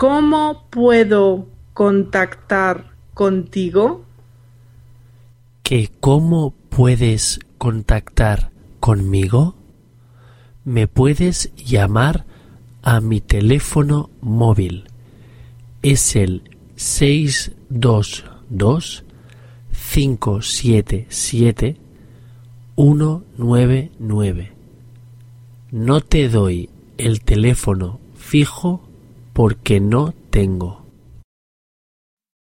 ¿Cómo puedo contactar contigo? ¿Que cómo puedes contactar conmigo? Me puedes llamar a mi teléfono móvil. Es el 622 577 199. No te doy el teléfono fijo porque no tengo.